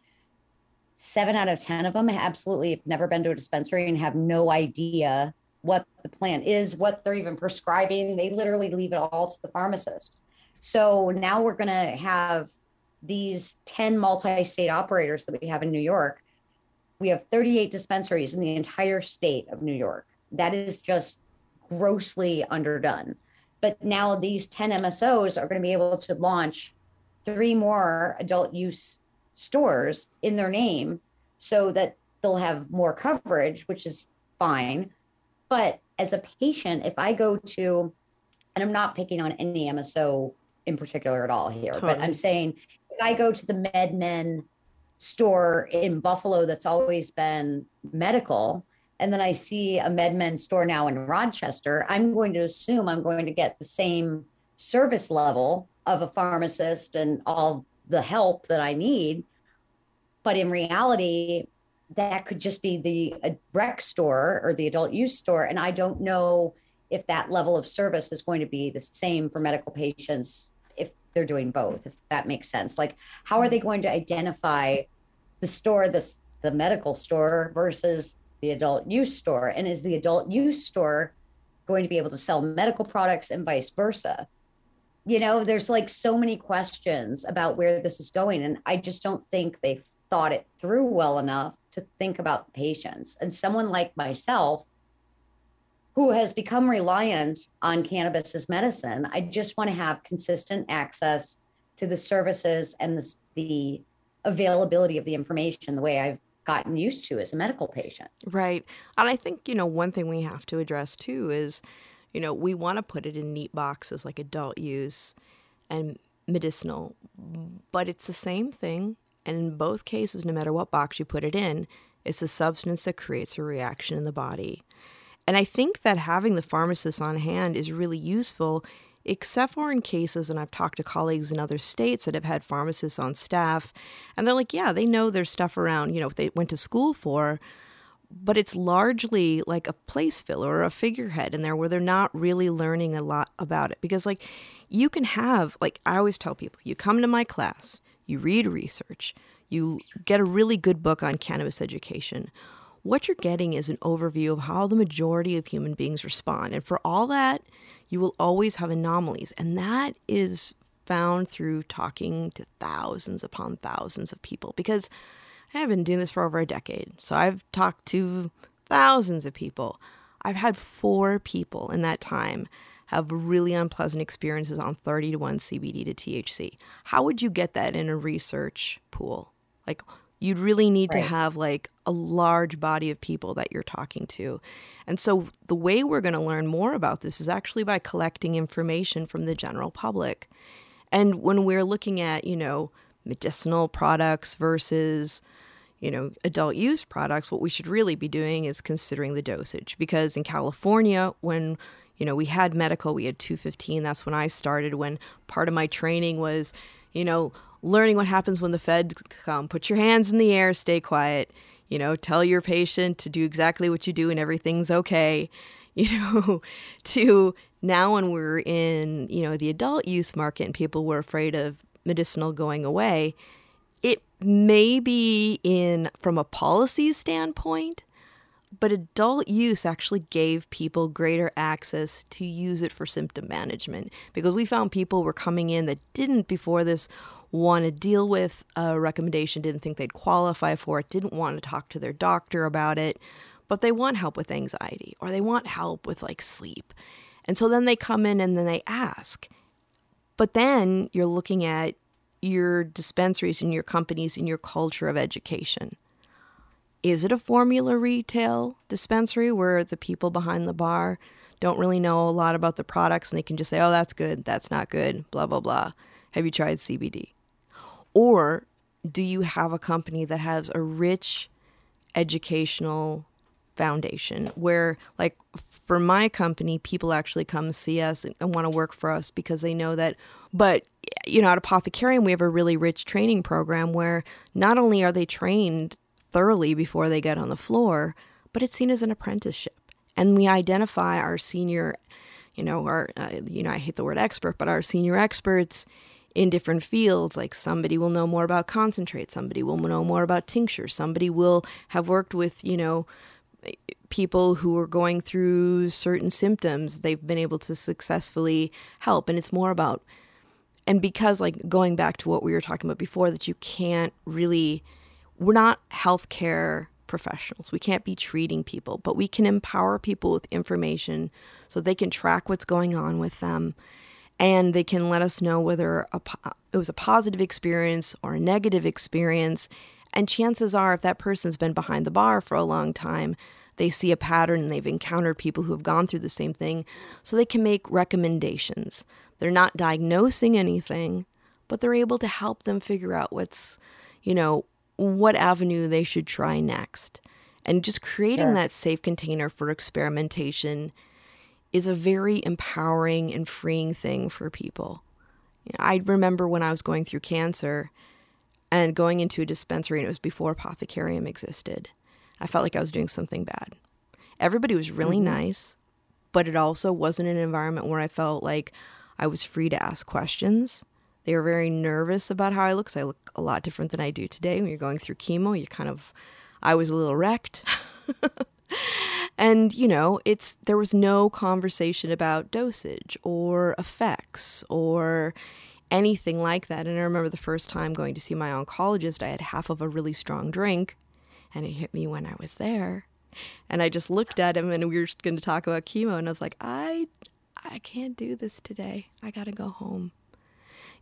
[SPEAKER 3] seven out of 10 of them absolutely have never been to a dispensary and have no idea what the plant is, what they're even prescribing. They literally leave it all to the pharmacist. So now we're going to have these 10 multi state operators that we have in New York. We have 38 dispensaries in the entire state of New York. That is just grossly underdone. But now these 10 MSOs are going to be able to launch three more adult use stores in their name so that they'll have more coverage, which is fine. But as a patient, if I go to, and I'm not picking on any MSO in particular at all here, but I'm saying if I go to the MedMen store in Buffalo that's always been medical, and then I see a MedMen store now in Rochester, I'm going to assume I'm going to get the same service level of a pharmacist and all the help that I need. But in reality, that could just be the uh, rec store or the adult use store. And I don't know if that level of service is going to be the same for medical patients if they're doing both, if that makes sense. Like, how are they going to identify the store, the, the medical store versus the adult use store? And is the adult use store going to be able to sell medical products and vice versa? You know, there's like so many questions about where this is going. And I just don't think they've thought it through well enough to think about patients. And someone like myself, who has become reliant on cannabis as medicine, I just want to have consistent access to the services and the, the availability of the information the way I've gotten used to as a medical patient.
[SPEAKER 2] Right. And I think, you know, one thing we have to address too is, you know, we want to put it in neat boxes like adult use and medicinal, but it's the same thing. And in both cases, no matter what box you put it in, it's a substance that creates a reaction in the body. And I think that having the pharmacist on hand is really useful, except for in cases, and I've talked to colleagues in other states that have had pharmacists on staff, and they're like, yeah, they know their stuff around, you know, they went to school for, but it's largely like a place filler or a figurehead in there where they're not really learning a lot about it. Because, like, you can have, like, I always tell people, you come to my class, you read research, you get a really good book on cannabis education. What you're getting is an overview of how the majority of human beings respond. And for all that, you will always have anomalies. And that is found through talking to thousands upon thousands of people because I have been doing this for over a decade. So I've talked to thousands of people. I've had four people in that time have really unpleasant experiences on 30 to 1 CBD to THC. How would you get that in a research pool? Like, you'd really need right. to have like a large body of people that you're talking to. And so, the way we're going to learn more about this is actually by collecting information from the general public. And when we're looking at, you know, medicinal products versus you know, adult use products, what we should really be doing is considering the dosage. Because in California, when you know we had medical, we had 215. That's when I started. When part of my training was, you know, learning what happens when the feds come. Put your hands in the air, stay quiet. You know, tell your patient to do exactly what you do, and everything's okay. You know, to now when we're in you know the adult use market and people were afraid of medicinal going away it may be in from a policy standpoint, but adult use actually gave people greater access to use it for symptom management because we found people were coming in that didn't before this want to deal with a recommendation, didn't think they'd qualify for it, didn't want to talk to their doctor about it, but they want help with anxiety or they want help with like sleep. And so then they come in and then they ask. But then you're looking at your dispensaries and your companies and your culture of education? Is it a formula retail dispensary where the people behind the bar don't really know a lot about the products and they can just say, oh, that's good, that's not good, blah, blah, blah. Have you tried CBD? Or do you have a company that has a rich educational foundation where, like, for my company, people actually come see us and, and want to work for us because they know that. But, you know, at Apothecarium, we have a really rich training program where not only are they trained thoroughly before they get on the floor, but it's seen as an apprenticeship. And we identify our senior, you know, our, uh, you know, I hate the word expert, but our senior experts in different fields. Like somebody will know more about concentrate, somebody will know more about tincture, somebody will have worked with, you know, people who are going through certain symptoms they've been able to successfully help. And it's more about and because like going back to what we were talking about before that you can't really we're not healthcare professionals. We can't be treating people but we can empower people with information so they can track what's going on with them. And they can let us know whether a, it was a positive experience or a negative experience and chances are if that person's been behind the bar for a long time they see a pattern and they've encountered people who have gone through the same thing, so they can make recommendations. They're not diagnosing anything, but they're able to help them figure out what's, you know, what avenue they should try next. And just creating sure. that safe container for experimentation is a very empowering and freeing thing for people. I remember when I was going through cancer and going into a dispensary, and it was before Apothecarium existed. I felt like I was doing something bad. Everybody was really mm-hmm. nice, but it also wasn't an environment where I felt like I was free to ask questions. They were very nervous about how I look. because I look a lot different than I do today. When you're going through chemo, you kind of, I was a little wrecked. and you know, it's there was no conversation about dosage or effects or anything like that. And I remember the first time going to see my oncologist, I had half of a really strong drink and it hit me when I was there. And I just looked at him and we were just going to talk about chemo and I was like, "I I can't do this today. I got to go home."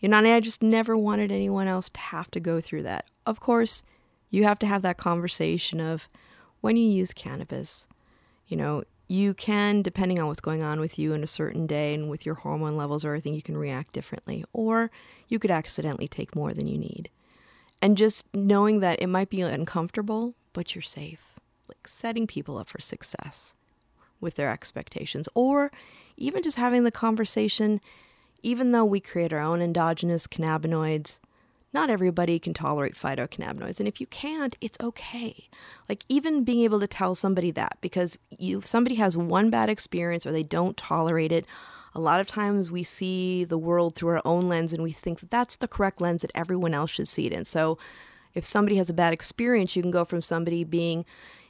[SPEAKER 2] You know, and I just never wanted anyone else to have to go through that. Of course, you have to have that conversation of when you use cannabis. You know, you can, depending on what's going on with you in a certain day and with your hormone levels or everything, you can react differently. Or you could accidentally take more than you need and just knowing that it might be uncomfortable, but you're safe. Like setting people up for success with their expectations, or even just having the conversation, even though we create our own endogenous cannabinoids. Not everybody can tolerate phytocannabinoids. And if you can't, it's okay. Like even being able to tell somebody that because you somebody has one bad experience or they don't tolerate it, a lot of times we see the world through our own lens and we think that that's the correct lens that everyone else should see it in. So if somebody has a bad experience, you can go from somebody being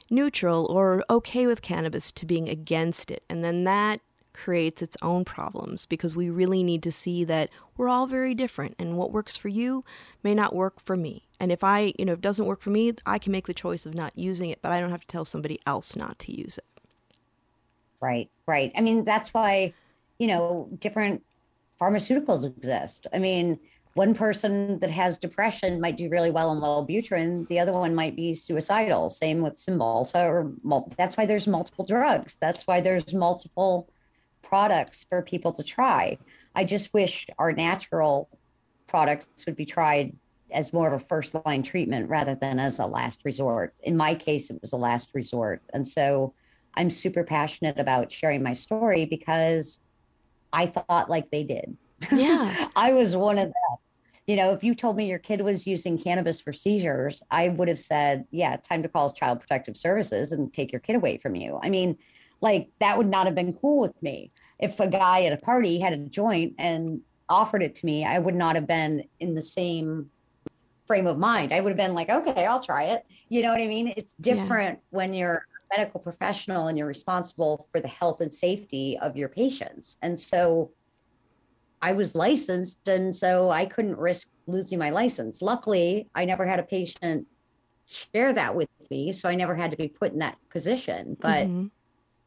[SPEAKER 2] neutral or okay with cannabis to being against it. And then that creates its own problems because we really need to see that we're all very different and what works for you may not work for me. And if I, you know, if it doesn't work for me, I can make the choice of not using it, but I don't have to tell somebody else not to use it.
[SPEAKER 3] Right, right. I mean, that's why, you know, different pharmaceuticals exist. I mean, one person that has depression might do really well on Wellbutrin. The other one might be suicidal. Same with Cymbalta or that's why there's multiple drugs. That's why there's multiple products for people to try. I just wish our natural products would be tried as more of a first line treatment rather than as a last resort. In my case, it was a last resort. And so I'm super passionate about sharing my story because I thought like they did.
[SPEAKER 2] Yeah.
[SPEAKER 3] I was one of them. You know, if you told me your kid was using cannabis for seizures, I would have said, yeah, time to call Child Protective Services and take your kid away from you. I mean, like that would not have been cool with me. If a guy at a party had a joint and offered it to me, I would not have been in the same frame of mind. I would have been like, okay, I'll try it. You know what I mean? It's different yeah. when you're a medical professional and you're responsible for the health and safety of your patients. And so I was licensed, and so I couldn't risk losing my license. Luckily, I never had a patient share that with me, so I never had to be put in that position. But mm-hmm.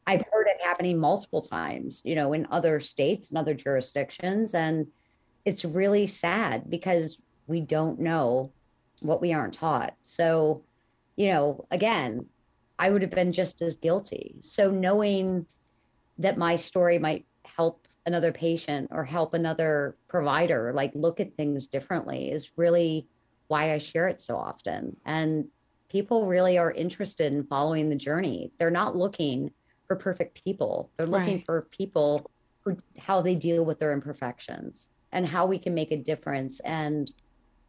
[SPEAKER 3] I've heard it happening multiple times, you know, in other states and other jurisdictions. And it's really sad because we don't know what we aren't taught. So, you know, again, I would have been just as guilty. So, knowing that my story might help another patient or help another provider, like look at things differently, is really why I share it so often. And people really are interested in following the journey. They're not looking for perfect people. They're looking right. for people who how they deal with their imperfections and how we can make a difference and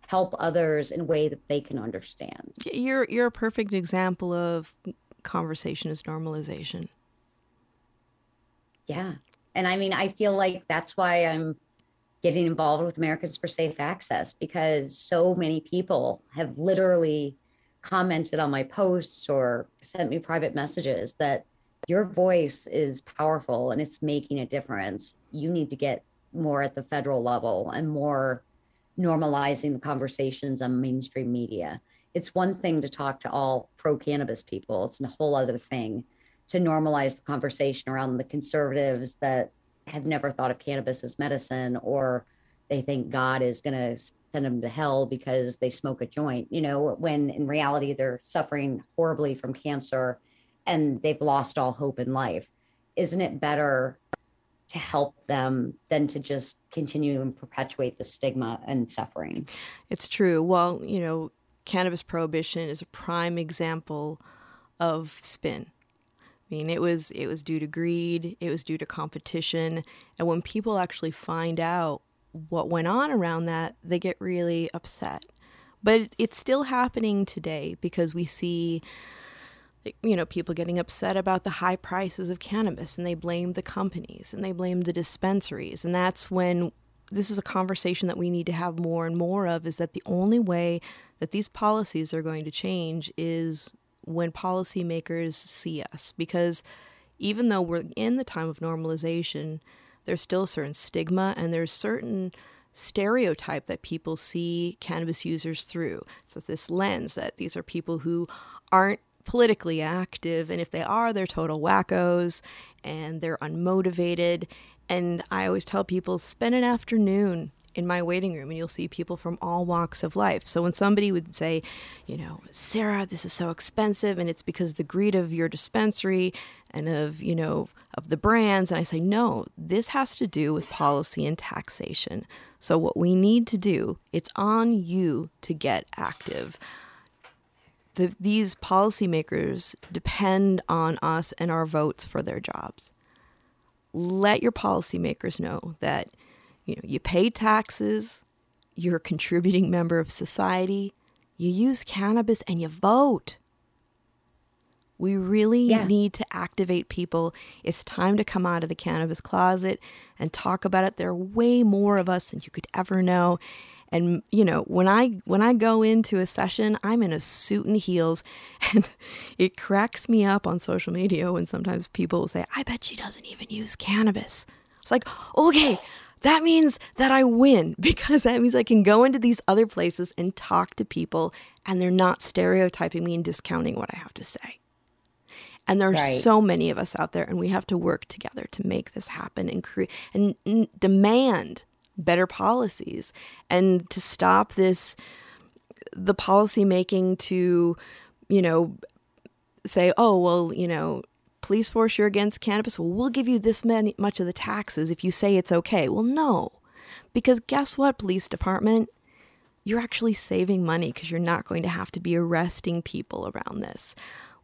[SPEAKER 3] help others in a way that they can understand.
[SPEAKER 2] You're you're a perfect example of conversation is normalization.
[SPEAKER 3] Yeah. And I mean, I feel like that's why I'm getting involved with Americans for Safe Access because so many people have literally commented on my posts or sent me private messages that your voice is powerful and it's making a difference. You need to get more at the federal level and more normalizing the conversations on mainstream media. It's one thing to talk to all pro cannabis people, it's a whole other thing to normalize the conversation around the conservatives that have never thought of cannabis as medicine or they think God is going to send them to hell because they smoke a joint, you know, when in reality they're suffering horribly from cancer and they've lost all hope in life. Isn't it better to help them than to just continue and perpetuate the stigma and suffering?
[SPEAKER 2] It's true. Well, you know, cannabis prohibition is a prime example of spin. I mean, it was it was due to greed, it was due to competition, and when people actually find out what went on around that, they get really upset. But it's still happening today because we see you know, people getting upset about the high prices of cannabis and they blame the companies and they blame the dispensaries. And that's when this is a conversation that we need to have more and more of is that the only way that these policies are going to change is when policymakers see us. Because even though we're in the time of normalization, there's still a certain stigma and there's certain stereotype that people see cannabis users through. So this lens that these are people who aren't politically active, and if they are, they're total wackos and they're unmotivated. And I always tell people spend an afternoon in my waiting room and you'll see people from all walks of life. So when somebody would say, you know, Sara, this is so expensive and it's because the greed of your dispensary and of, you know, of the brands and I say, "No, this has to do with policy and taxation." So what we need to do, it's on you to get active the, these policymakers depend on us and our votes for their jobs. Let your policymakers know that you know you pay taxes, you're a contributing member of society, you use cannabis and you vote. We really
[SPEAKER 3] Yeah.
[SPEAKER 2] need to activate people. It's time to come out of the cannabis closet and talk about it. There are way more of us than you could ever know. And you know, when I when I go into a session, I'm in a suit and heels and it cracks me up on social media when sometimes people will say, "I bet she doesn't even use cannabis." It's like, "Okay, that means that I win because that means I can go into these other places and talk to people and they're not stereotyping me and discounting what I have to say. And there are
[SPEAKER 3] Right.
[SPEAKER 2] so many of us out there and we have to work together to make this happen and create and demand better policies and to stop this the policy making to you know say, oh, well, you know, police force you're against cannabis. Well, we'll give you this many, much of the taxes if you say it's okay. Well, no, because guess what, police department? You're actually saving money because you're not going to have to be arresting people around this.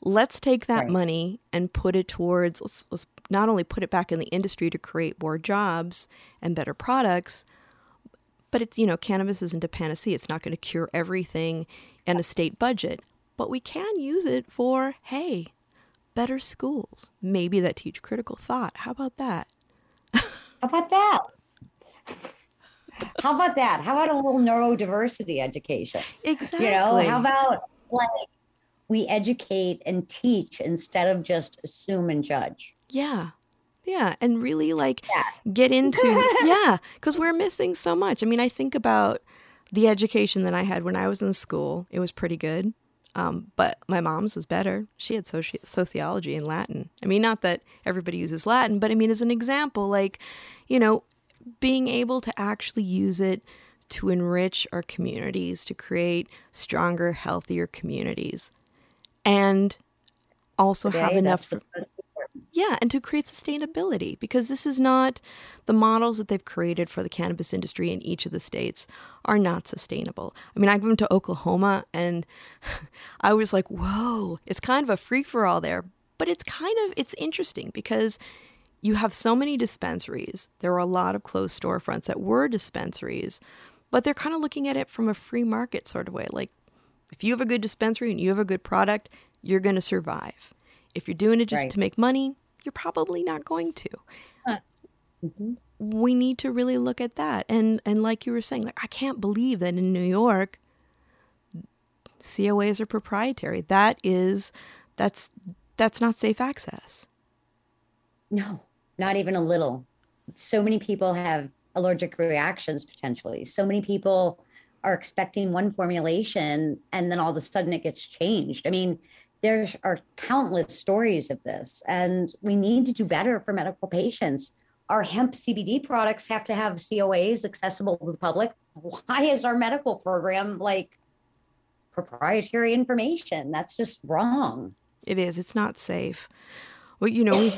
[SPEAKER 2] Let's take that
[SPEAKER 3] Right.
[SPEAKER 2] money and put it towards, let's, let's not only put it back in the industry to create more jobs and better products, but it's, you know, cannabis isn't a panacea. It's not going to cure everything in a state budget. But we can use it for, hey, better schools. Maybe that teach critical thought. How about that?
[SPEAKER 3] How about that? How about that? How about a little neurodiversity education?
[SPEAKER 2] Exactly.
[SPEAKER 3] You know, how about like we educate and teach instead of just assume and judge?
[SPEAKER 2] Yeah. Yeah. And really like
[SPEAKER 3] Yeah.
[SPEAKER 2] get into, yeah, because we're missing so much. I mean, I think about the education that I had when I was in school, it was pretty good. Um, but my mom's was better. She had soci- sociology and Latin. I mean, not that everybody uses Latin, but I mean, as an example, like, you know, being able to actually use it to enrich our communities, to create stronger, healthier communities, and also have enough.
[SPEAKER 3] that's what's most important.
[SPEAKER 2] Yeah, and to create sustainability because this is not the models that they've created for the cannabis industry in each of the states are not sustainable. I mean, I went to Oklahoma and I was like, "Whoa, it's kind of a free for all there." But it's kind of it's interesting because you have so many dispensaries. There are a lot of closed storefronts that were dispensaries, but they're kind of looking at it from a free market sort of way. Like if you have a good dispensary and you have a good product, you're going to survive. If you're doing it just
[SPEAKER 3] Right.
[SPEAKER 2] to make money, you're probably not going to.
[SPEAKER 3] Mhm.
[SPEAKER 2] We need to really look at that. And and like you were saying, like I can't believe that in New York COAs are proprietary. That is that's that's not safe access.
[SPEAKER 3] No, not even a little. So many people have allergic reactions potentially. So many people are expecting one formulation and then all of a sudden it gets changed. I mean, there are countless stories of this, and we need to do better for medical patients. Our hemp CBD products have to have COAs accessible to the public. Why is our medical program like proprietary information? That's just wrong.
[SPEAKER 2] It is. It's not safe. Well, you know,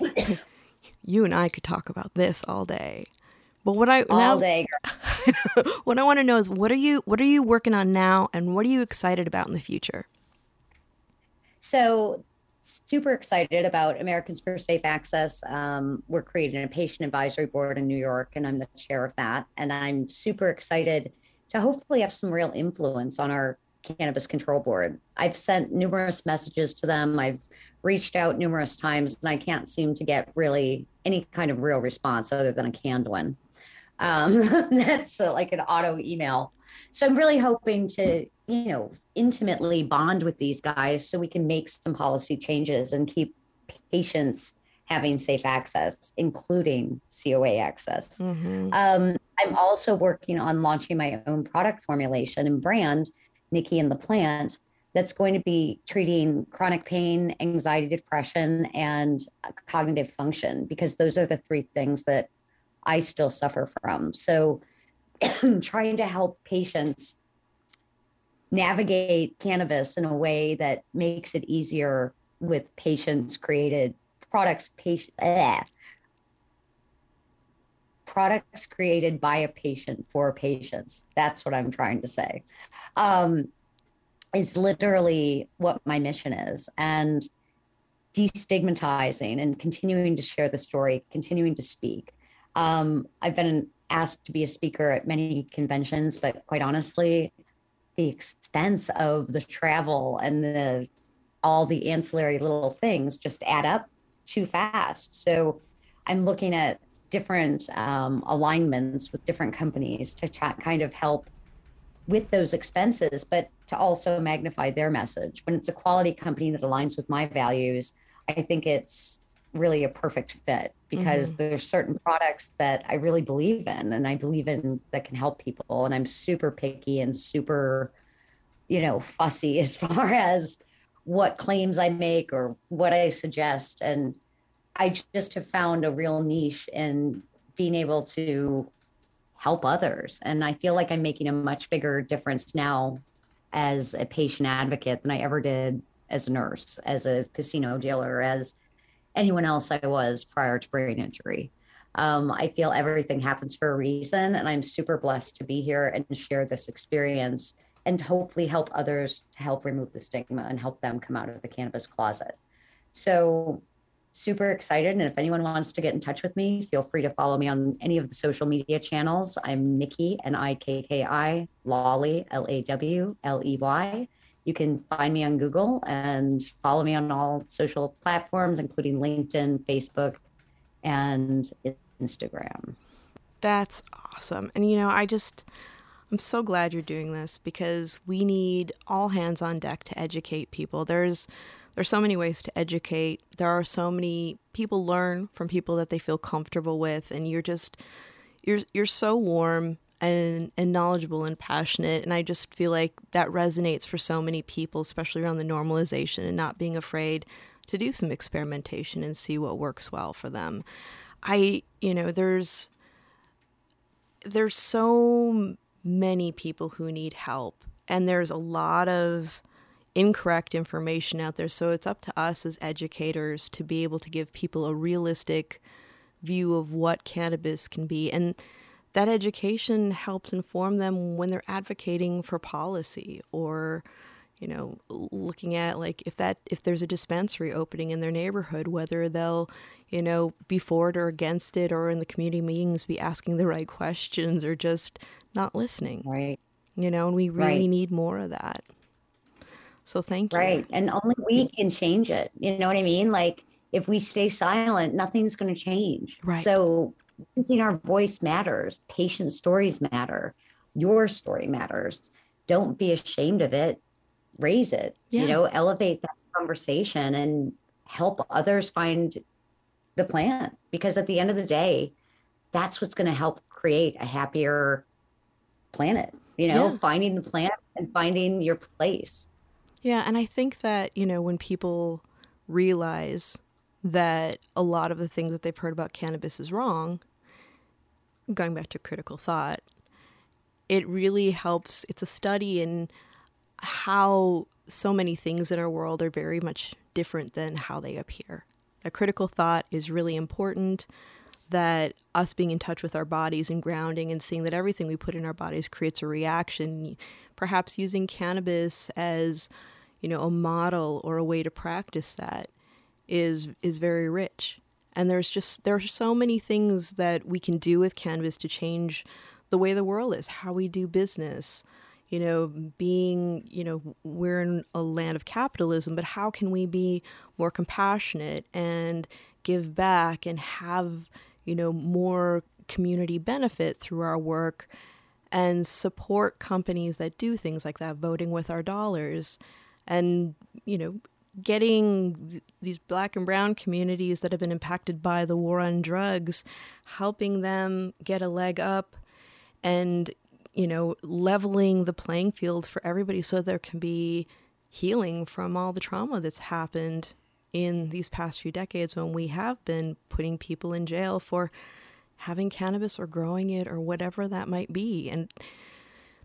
[SPEAKER 2] you and I could talk about this all day. But what I
[SPEAKER 3] All
[SPEAKER 2] now,
[SPEAKER 3] day.
[SPEAKER 2] what I want to know is what are you what are you working on now and what are you excited about in the future?
[SPEAKER 3] So, super excited about Americans for Safe Access. Um, we're creating a patient advisory board in New York, and I'm the chair of that. And I'm super excited to hopefully have some real influence on our cannabis control board. I've sent numerous messages to them. I've reached out numerous times, and I can't seem to get really any kind of real response other than a canned one. Um, that's uh, like an auto email. So I'm really hoping to, you know, intimately bond with these guys so we can make some policy changes and keep patients having safe access, including COA access.
[SPEAKER 2] Mm-hmm.
[SPEAKER 3] Um, I'm also working on launching my own product formulation and brand, Nikki and the Plant, that's going to be treating chronic pain, anxiety, depression, and cognitive function, because those are the three things that I still suffer from. So, trying to help patients navigate cannabis in a way that makes it easier with patients created products patient products created by a patient for patients. That's what i'm trying to say. Um, is literally what my mission is. And destigmatizing and continuing to share the story continuing to speak um, i've been asked to be a speaker at many conventions but quite honestly the expense of the travel and the all the ancillary little things just add up too fast. So I'm looking at different um, alignments with different companies to kind of help with those expenses, but to also magnify their message. When it's a quality company that aligns with my values, I think it's really a perfect fit because mm-hmm. there's certain products that I really believe in and I believe in that can help people. And I'm super picky and super, you know, fussy as far as what claims I make or what I suggest. And I just have found a real niche in being able to help others. And I feel like I'm making a much bigger difference now as a patient advocate than I ever did as a nurse, as a casino dealer, as anyone else I was prior to brain injury. Um, I feel everything happens for a reason, and I'm super blessed to be here and share this experience and hopefully help others to help remove the stigma and help them come out of the cannabis closet. So super excited. And if anyone wants to get in touch with me, feel free to follow me on any of the social media channels. I'm Nikki, N I K K I, Lawley, L A W L E Y. You can find me on Google and follow me on all social platforms, including LinkedIn, Facebook, and Instagram.
[SPEAKER 2] That's awesome. And, you know, I just, I'm so glad you're doing this because we need all hands on deck to educate people. There's, there's so many ways to educate. There are so many people learn from people that they feel comfortable with and you're just you're you're so warm and and knowledgeable and passionate and I just feel like that resonates for so many people especially around the normalization and not being afraid to do some experimentation and see what works well for them. I, you know, there's there's so many people who need help and there's a lot of incorrect information out there. So it's up to us as educators to be able to give people a realistic view of what cannabis can be. And that education helps inform them when they're advocating for policy or you know looking at like if that if there's a dispensary opening in their neighborhood whether they'll you know be for it or against it or in the community meetings be asking the right questions or just not listening
[SPEAKER 3] right
[SPEAKER 2] you know and we really right. need more of that so thank
[SPEAKER 3] you. Right. And only we can change it. You know what I mean? Like if we stay silent, nothing's going to change.
[SPEAKER 2] Right.
[SPEAKER 3] So using our voice matters. Patient stories matter. Your story matters. Don't be ashamed of it. Raise it. Yeah. You know, elevate that conversation and help others find the plant because at the end of the day, that's what's going to help create a happier planet. You know, yeah. finding the plant and finding your place.
[SPEAKER 2] Yeah, and I think that, you know, when people realize that a lot of the things that they've heard about cannabis is wrong, going back to critical thought, it really helps. It's a study in how so many things in our world are very much different than how they appear. That critical thought is really important, that us being in touch with our bodies and grounding and seeing that everything we put in our bodies creates a reaction, perhaps using cannabis as you know, a model or a way to practice that is is very rich. And there's just there are so many things that we can do with cannabis to change the way the world is, how we do business. You know, being, you know, we're in a land of capitalism, but how can we be more compassionate and give back and have, you know, more community benefit through our work and support companies that do things like that, voting with our dollars and you know getting th- these black and brown communities that have been impacted by the war on drugs helping them get a leg up and you know leveling the playing field for everybody so there can be healing from all the trauma that's happened in these past few decades when we have been putting people in jail for having cannabis or growing it or whatever that might be. And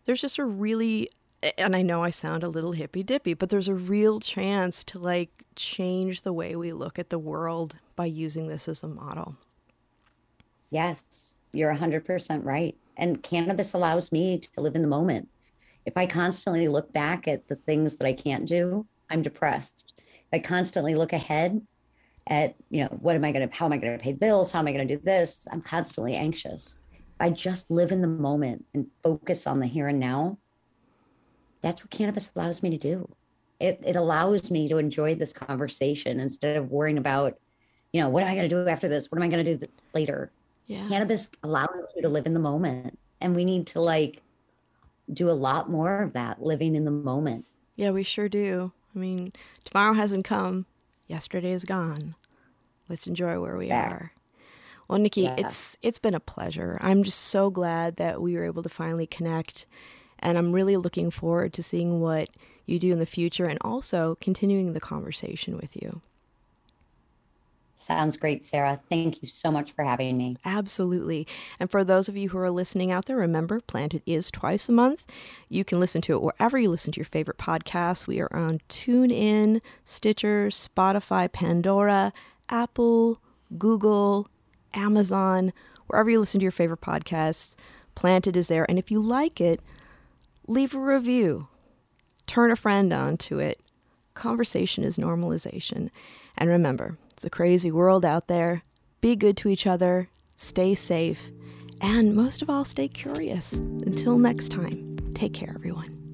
[SPEAKER 2] there's just a really and I know I sound a little hippy dippy, but there's a real chance to like change the way we look at the world by using this as a model.
[SPEAKER 3] Yes, you're 100% right. And cannabis allows me to live in the moment. If I constantly look back at the things that I can't do, I'm depressed. If I constantly look ahead at, you know, what am I going to, how am I going to pay bills? How am I going to do this? I'm constantly anxious. If I just live in the moment and focus on the here and now, that's what cannabis allows me to do. it, it allows me to enjoy this conversation instead of worrying about, you know, what am I going to do after this? What am I going to do th- later?
[SPEAKER 2] Yeah.
[SPEAKER 3] Cannabis allows you to live in the moment. And we need to like do a lot more of that, living in the moment.
[SPEAKER 2] Yeah, we sure do. I mean, tomorrow hasn't come. Yesterday is gone. Let's enjoy where we
[SPEAKER 3] Yeah.
[SPEAKER 2] are. Well, Nikki,
[SPEAKER 3] Yeah.
[SPEAKER 2] it's it's been a pleasure. I'm just so glad that we were able to finally connect, and I'm really looking forward to seeing what you do in the future and also continuing the conversation with you.
[SPEAKER 3] Sounds great, Sara. Thank you so much for having me.
[SPEAKER 2] Absolutely. And for those of you who are listening out there, remember, Planted is twice a month. You can listen to it wherever you listen to your favorite podcasts. We are on TuneIn, Stitcher, Spotify, Pandora, Apple, Google, Amazon, wherever you listen to your favorite podcasts. Planted is there. And if you like it, leave a review. Turn a friend on to it. Conversation is normalization. And remember, it's a crazy world out there. Be good to each other, stay safe, and most of all, stay curious. Until next time, take care, everyone.